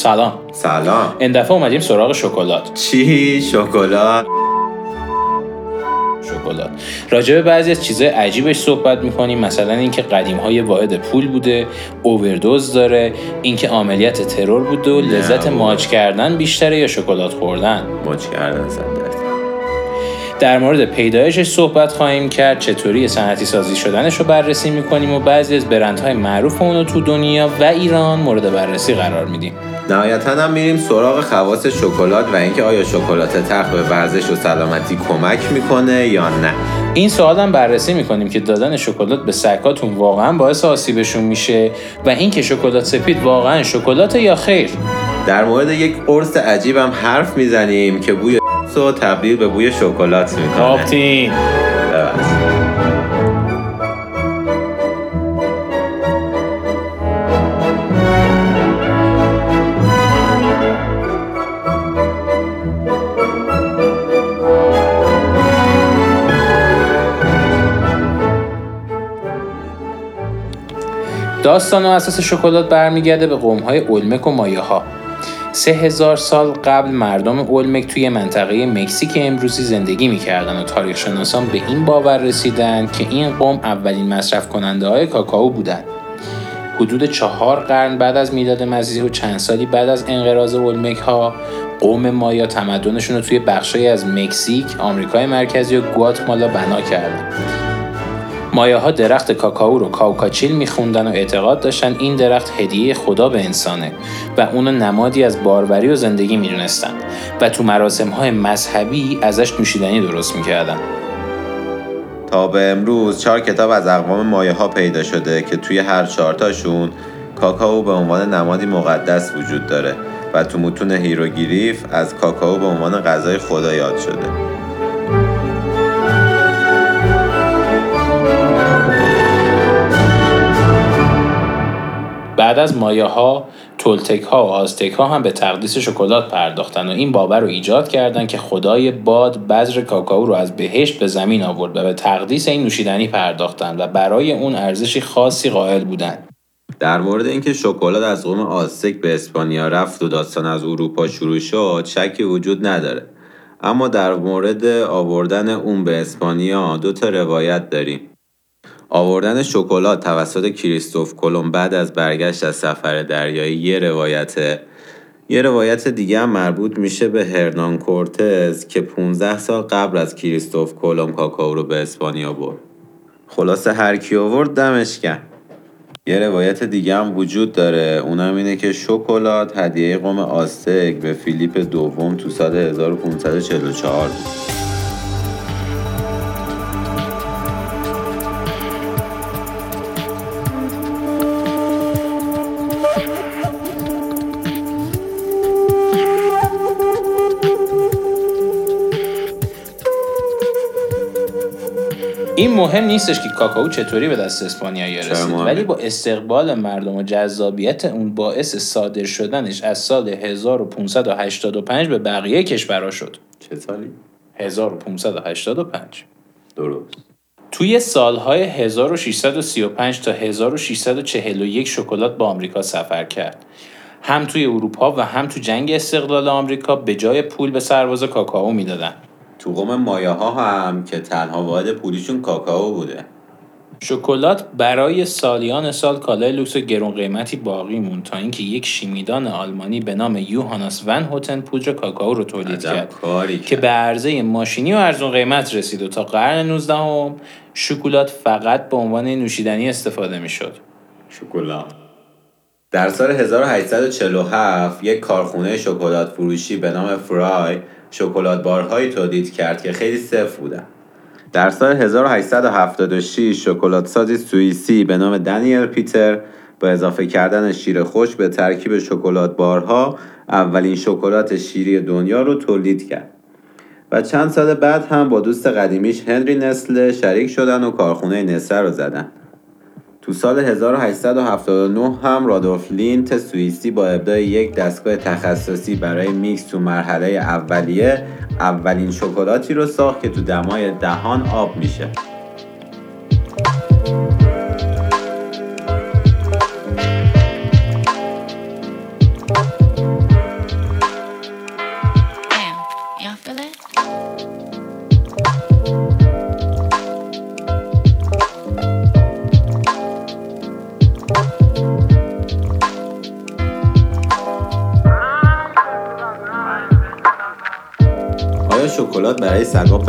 سلام. سلام. این دفعه اومدیم سراغ شکلات. چی؟ شکلات؟ شکلات. راجع به بعضی از چیزهای عجیبش صحبت می‌کنیم مثلا اینکه قدیم های واحد پول بوده اووردوز داره اینکه عملیات ترور بوده و لذت. ماچ کردن بیشتره یا شکلات خوردن؟ مچ کردن صد در مورد پیدایشش صحبت خواهیم کرد. چطوری صنعتی سازی شدنش رو بررسی می‌کنیم و بعضی از برندهای معروف اون رو تو دنیا و ایران مورد بررسی قرار میدیم. نهایتا هم میریم سراغ خواص شکلات و اینکه آیا شکلات تلخ به ورزش و سلامتی کمک می‌کنه یا نه. این سوال هم بررسی می‌کنیم که دادن شکلات به سگاتون واقعا باعث آسیبشون میشه و اینکه شکلات سفید واقعا شکلات یا خیر. در مورد یک قرص عجیب هم حرف می‌زنیم که بوی رو تبدیل به بوی شکلات می‌کنه ببخشید. داستان و اساس شکلات برمیگرده به قومهای اولمک و مایه ها سه هزار سال قبل مردم اولمک توی منطقه مکزیک امروزی زندگی می‌کردن و تاریخ شناسان به این باور رسیدن که این قوم اولین مصرف کننده های کاکائو بودند. حدود چهار قرن بعد از میلاد مسیح و چند سالی بعد از انقراض اولمک ها قوم مایا تمدنشون رو توی بخشی از مکزیک، آمریکای مرکزی و گواتمالا بنا کردن. مایاها درخت کاکائو رو کاوکاچیل میخوندن و اعتقاد داشتن این درخت هدیه خدا به انسانه و اونو نمادی از باروری و زندگی می‌دونستن و تو مراسم های مذهبی ازش نوشیدنی درست می‌کردن. تا به امروز چهار کتاب از اقوام مایاها پیدا شده که توی هر چهارتاشون کاکائو به عنوان نمادی مقدس وجود داره و تو متون هیروگلیف از کاکائو به عنوان غذای خدا یاد شده. بعد از مایاها تولتک ها و آزتک ها هم به تقدیس شکلات پرداختن و این باور رو ایجاد کردن که خدای باد بذر کاکائو رو از بهشت به زمین آورد و به تقدیس این نوشیدنی پرداختن و برای اون ارزشی خاصی قائل بودن. در مورد اینکه شکلات از قوم آزتک به اسپانیا رفت و داستان از اروپا شروع شد شکی وجود نداره. اما در مورد آوردن اون به اسپانیا دو تا روایت داریم. آوردن شکلات توسط کریستوف کلم بعد از برگشت از سفر دریایی یه روایته یه روایت دیگه هم مربوط میشه به هرنان کورتز که 15 سال قبل از کریستوف کلم کاکائو رو به اسپانیا برد. خلاصه هر کی آورد دمش گرم. یه روایت دیگه هم وجود داره. اونم اینه که شکلات هدیه قوم آستک به فیلیپ دوم تو سال 1544 بود. این مهم نیستش که کاکائو چطوری به دست اسپانیایی چرا رسید؟ ولی با استقبال مردم و جذابیت اون باعث صادر شدنش از سال 1585 به بقیه کشورها شد چه سالی؟ 1585 درست توی سالهای 1635 تا 1641 شکلات با آمریکا سفر کرد. هم توی اروپا و هم تو جنگ استقلال آمریکا به جای پول به سرباز کاکائو می‌دادن. تو قوم مایه ها هم که تنها واحد پولیشون کاکائو بوده. شکلات برای سالیان سال کالای لوکس و گرون قیمتی باقی موند تا اینکه یک شیمیدان آلمانی به نام یوهاناس ون هوتن پودر کاکائو رو تولید کرد. که به عرضه ماشینی و ارزون قیمت رسید و تا قرن 19 هم شکلات فقط به عنوان نوشیدنی استفاده می‌شد. شکلات. در سال 1847 یک کارخونه شکلات فروشی به نام فرای شکلات بارهایی تولید کرد که خیلی سفت بودن. در سال 1876 شکلات سازی سوئیسی به نام دانیل پیتر با اضافه کردن شیر خشک به ترکیب شکلات بارها اولین شکلات شیری دنیا رو تولید کرد و چند سال بعد هم با دوست قدیمیش هنری نستله شریک شدن و کارخونه نستله رو زدن. تو سال 1879 هم رادولف لینت سوئیسی با ابداع یک دستگاه تخصصی برای میکس تو مرحله اولیه اولین شکلاتی رو ساخت که تو دمای دهان آب میشه.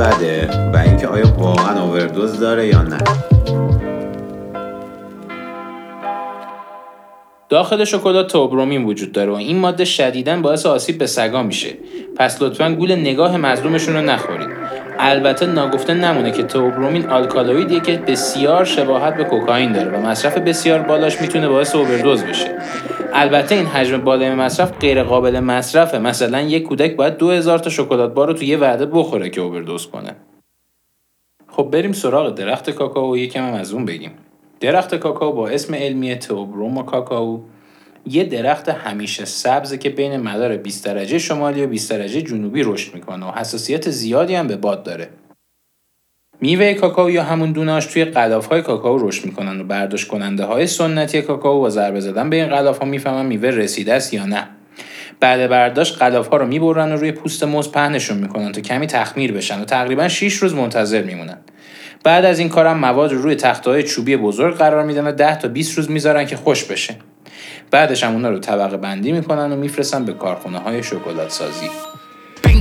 بده و اینکه آیا واقعا اووردوز داره یا نه. داخل شکلات توبرومین وجود داره و این ماده شدیدا باعث آسیب به سگا میشه. پس لطفا گول نگاه مظلومشون رو نخورید. البته ناگفته نمونه که توبرومین آلکالویدیه که بسیار شباهت به کوکائین داره و مصرف بسیار بالاش می‌تونه باعث اووردوز بشه. البته این حجم بالای مصرف غیر قابل مصرفه. مثلا یک کودک باید 2000 تا شکلات بار رو تو یه وعده بخوره که اووردوز کنه. خب بریم سراغ درخت کاکائو. و یکم هم از اون بگیم. درخت کاکائو با اسم علمی توبروما کاکائو یه درخت همیشه سبزه که بین مدار 20 درجه شمالی و 20 درجه جنوبی رشد می‌کنه و حساسیت زیادی هم به باد داره. میوه کاکائو یا همون دوناش توی قلاف های کاکائو رشد می‌کنن و برداشت کننده های سنتی کاکائو با ضربه زدن به این قلاف ها می‌فهمن میوه رسیده است یا نه. بعد برداشت قلاف ها رو می‌برن و روی پوست موز پهنشون می‌کنن تا کمی تخمیر بشن و تقریبا 6 روز منتظر میمونن. بعد از این کارم مواد رو روی تختهای چوبی بزرگ قرار میدن و 10 تا 20 روز می‌ذارن که خوش بشه. بعدش هم اونا رو طبقه بندی می‌کنن و میفرستن به کارخونه های شکلات سازی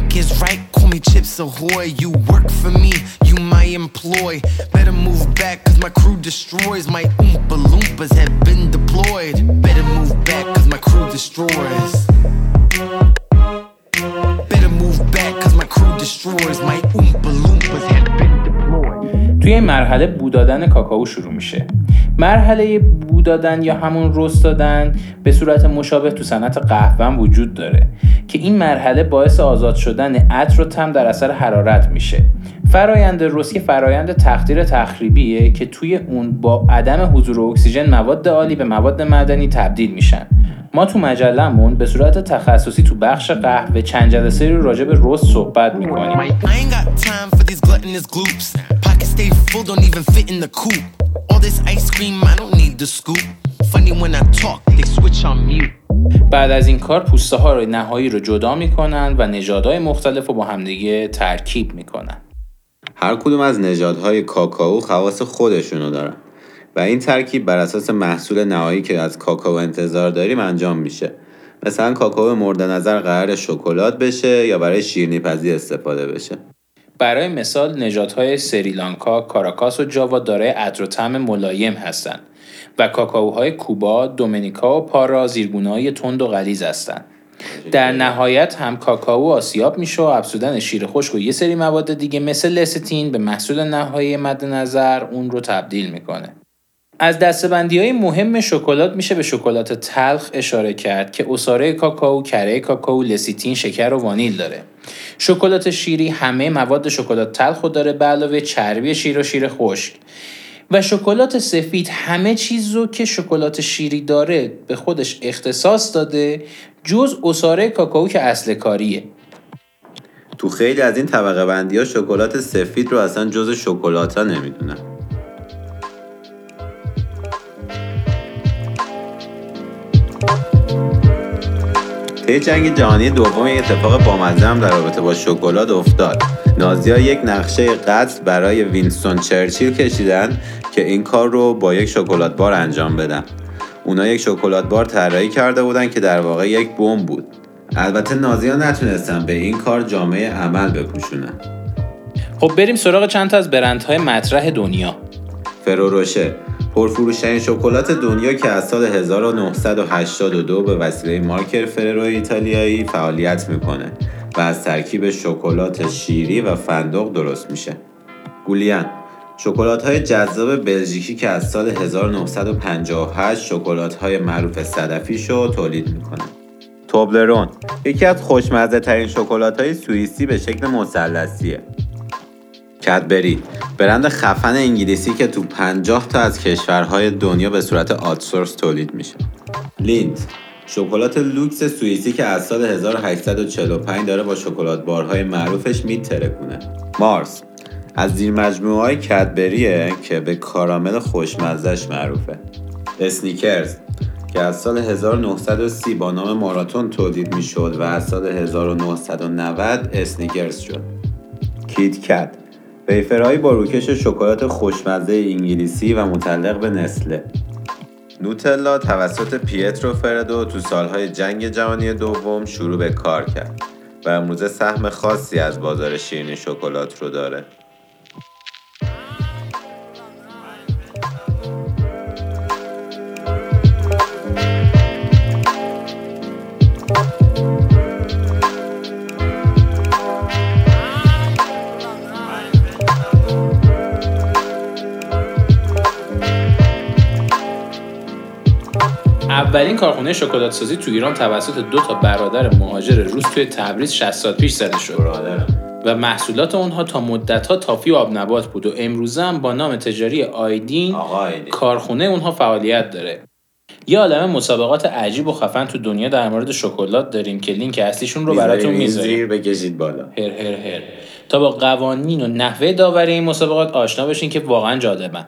Pink is right, call me Chips Ahoy. You work for me, you my employ. Better move back, cause my crew destroys. My Oompa Loompas have been deployed. Better move back, cause my crew destroys. Better move back, cause my crew destroys. My Oompa Loompas have been deployed. توی این مرحله بو دادن کاکائو شروع میشه مرحله بو دادن یا همون رست دادن به صورت مشابه تو صنعت قهوه وجود داره که این مرحله باعث آزاد شدن عطر و تم در اثر حرارت میشه. فرایند رست یه فرایند تخدیر تخریبیه که توی اون با عدم حضور اکسیژن مواد عالی به مواد معدنی تبدیل میشن. ما تو مجلمون به صورت تخصصی تو بخش قهوه چند جلسه رو راجع به رست صحبت می‌کنیم. All this ice cream, I don't need the scoop. Funny when I talk, they switch on mute. بعد از این کار پوسته ها رو نهایی رو جدا می‌کنن و نژادهای مختلف رو با همدیگه ترکیب می‌کنن هر کدوم از نژادهای کاکائو خواص خودشونو دارن و این ترکیب بر اساس محصول نهایی که از کاکائو انتظار داریم انجام میشه مثلا کاکائو مورد نظر قرار شکلات بشه یا برای شیرینی پزی استفاده بشه برای مثال نژادهای سریلانکا، کاراکاس و جاوا دارای عطر و طعم ملایم هستند و کاکائوهای کوبا، دومینیکا و پارا زیرگونه‌های تند و غلیظ هستند. در نهایت هم کاکائو آسیاب میشه و افزودن شیر خشک و یه سری مواد دیگه مثل لستین به محصول نهایی مد نظر اون رو تبدیل می‌کنه. از دستبندی های مهم شکلات میشه به شکلات تلخ اشاره کرد که اساره کاکائو، کره کاکائو، لسیتین، شکر و وانیل داره. شکلات شیری همه مواد شکلات تلخ داره به علاوه چربی شیر و شیر خشک. و شکلات سفید همه چیز رو که شکلات شیری داره به خودش اختصاص داده جز اساره کاکائو که اصل کاریه. تو خیلی از این طبقه بندی ها شکلات سفید رو اصلا جز شکلات ها نمی‌دونن طی جنگ جهانی دوم یک اتفاق بامزه هم در رابطه با شکلات افتاد. نازی‌ها یک نقشه قتل برای وینستون چرچیل کشیدن که این کار رو با یک شکلات بار انجام بدن. اونا یک شکلات بار طراحی کرده بودن که در واقع یک بمب بود. البته نازی‌ها نتونستن به این کار جامعه عمل بپوشونن. خب بریم سراغ چند تا از برندهای مطرح دنیا. فروروشه. پرفروشترین شکلات دنیا که از سال 1982 به وسیله مارکر فررو ایتالیایی فعالیت می‌کنه و از ترکیب شکلات شیری و فندق درست میشه. گولیان شکلات های جذاب بلژیکی که از سال 1958 شکلات های معروف صدفیش رو تولید می‌کنه. توبلرون یکی از خوشمزه ترین شکلات های سوئیسی به شکل مثلثیه. کدبری برند خفن انگلیسی که تو 50 تا از کشورهای دنیا به صورت آتسورس تولید میشه. لینت شکلات لوکس سوئیسی که از سال 1845 داره با شکلات بارهای معروفش میترکونه. مارس. از زیر مجموعه های کدبریه که به کارامل خوشمزش معروفه. اسنیکرز. که از سال 1930 با نام ماراتون تولید می‌شد و از سال 1990 اسنیکرز شد. کیت کت. ویفرهایی با روکش شکلات خوشمزه انگلیسی و متعلق به نستله. نوتلا توسط پیترو فردو تو سالهای جنگ جهانی دوم شروع به کار کرد و امروزه سهم خاصی از بازار شیرینی شکلات رو داره. کارخونه شکلات سازی تو ایران توسط دو تا برادر مهاجر روس توی تبریز 60 سال پیش زده شد. و محصولات اونها تا مدتها تافی و آب نبات بود و امروزه هم با نام تجاری آیدین ایدی. کارخونه اونها فعالیت داره. یه عالم مسابقات عجیب و خفن تو دنیا در مورد شکلات داریم که لینک اصلیشون رو براتون می‌ذاریم. این می‌ذاریم. زیر بکشید بالا. هر هر هر. تا با قوانین و نحوه داوری این مسابقات آشنا بشین که واقعا جالبن.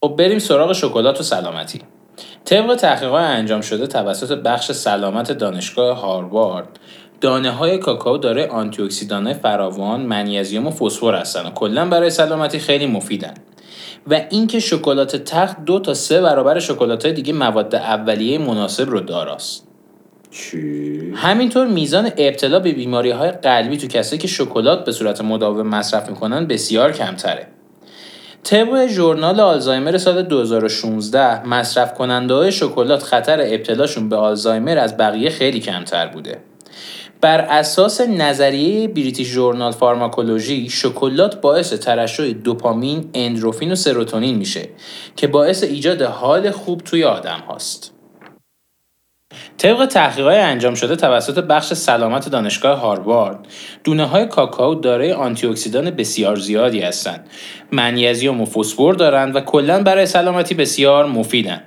خب بریم سراغ شکلات و سلامتی. طبق تحقیقات انجام شده توسط بخش سلامت دانشگاه هاروارد دانه های کاکائو داره آنتی اکسیدان فراوان منیزیم و فسفر هستن و کلا برای سلامتی خیلی مفیدن و اینکه شکلات تخت دو تا سه برابر شکلات دیگه مواد اولیه مناسب رو داراست چی؟ همینطور میزان ابتلا به بیماری های قلبی تو کسایی که شکلات به صورت مداوم مصرف می‌کنن بسیار کمتره. طبق ژورنال آلزایمر سال 2016 مصرف کننده های شکلات خطر ابتلاشون به آلزایمر از بقیه خیلی کمتر بوده. بر اساس نظریه بریتیش ژورنال فارماکولوژی شکلات باعث ترشح دوپامین، اندروفین و سروتونین میشه که باعث ایجاد حال خوب توی آدم هاست. طبق تحقیقات انجام شده توسط بخش سلامت دانشگاه هاروارد دونه های کاکائو دارای آنتی اکسیدان بسیار زیادی هستند. منیزیم و فسفر دارند و کلا برای سلامتی بسیار مفیدن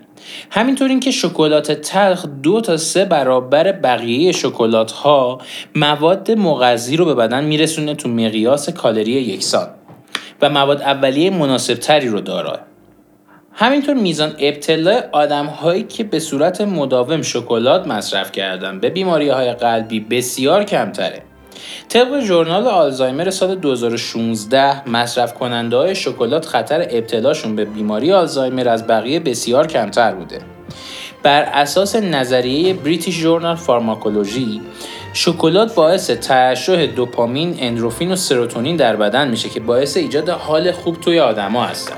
همینطور اینکه شکلات تلخ دو تا سه برابر بقیه شکلات ها مواد مغذی رو به بدن میرسونه تو مقیاس کالری یکسان و مواد اولیه مناسب تری رو داره همینطور میزان ابتلا آدم هایی که به صورت مداوم شکلات مصرف کردن به بیماری های قلبی بسیار کمتره. طبق ژورنال آلزایمر سال 2016 مصرف کننده های شکلات خطر ابتلاشون به بیماری آلزایمر از بقیه بسیار کمتر بوده. بر اساس نظریه بریتیش ژورنال فارماکولوژی شکلات باعث ترشح دوپامین، اندروفین و سروتونین در بدن میشه که باعث ایجاد حال خوب توی آدما هستن.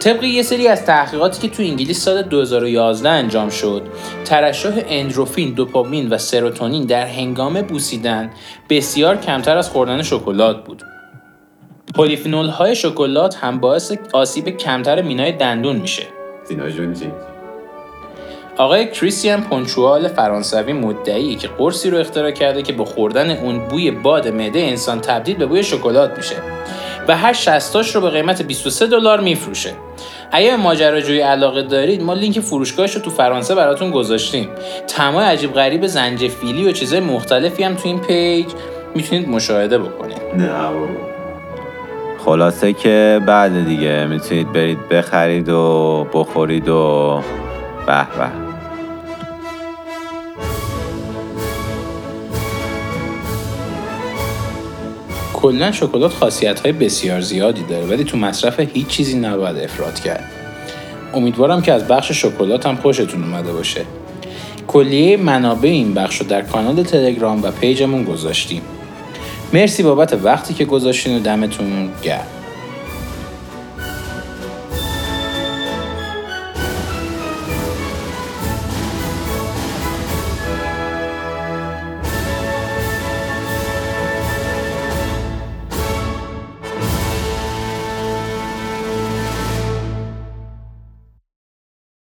طبق یه سری از تحقیقاتی که تو انگلیس سال 2011 انجام شد ترشح اندروفین، دوپامین و سروتونین در هنگام بوسیدن بسیار کمتر از خوردن شکلات بود. پلیفنول های شکلات هم باعث آسیب کمتر مینای دندون میشه. آقای کریستیان پونچوال فرانسوی مدعی که قرصی رو اختراع کرده که با خوردن اون بوی باد معده انسان تبدیل به بوی شکلات میشه و هر شستاش رو به قیمت 23 دلار میفروشه. اگه به ماجراجویی علاقه دارید ما لینک فروشگاهش رو تو فرانسه براتون گذاشتیم. تمام عجیب غریب زنجفیلی و چیزای مختلفی هم تو این پیج می‌تونید مشاهده بکنید. نه. خلاصه که بعد دیگه می‌تونید برید بخرید و بخورید و به به. کلا شکلات خاصیت های بسیار زیادی داره ولی تو مصرف هیچ چیزی نباید افراط کرد. امیدوارم که از بخش شکلات هم خوشتون اومده باشه. کلیه منابع این بخش رو در کانال تلگرام و پیجمون گذاشتیم. مرسی بابت وقتی که گذاشتین و دمتون گرم.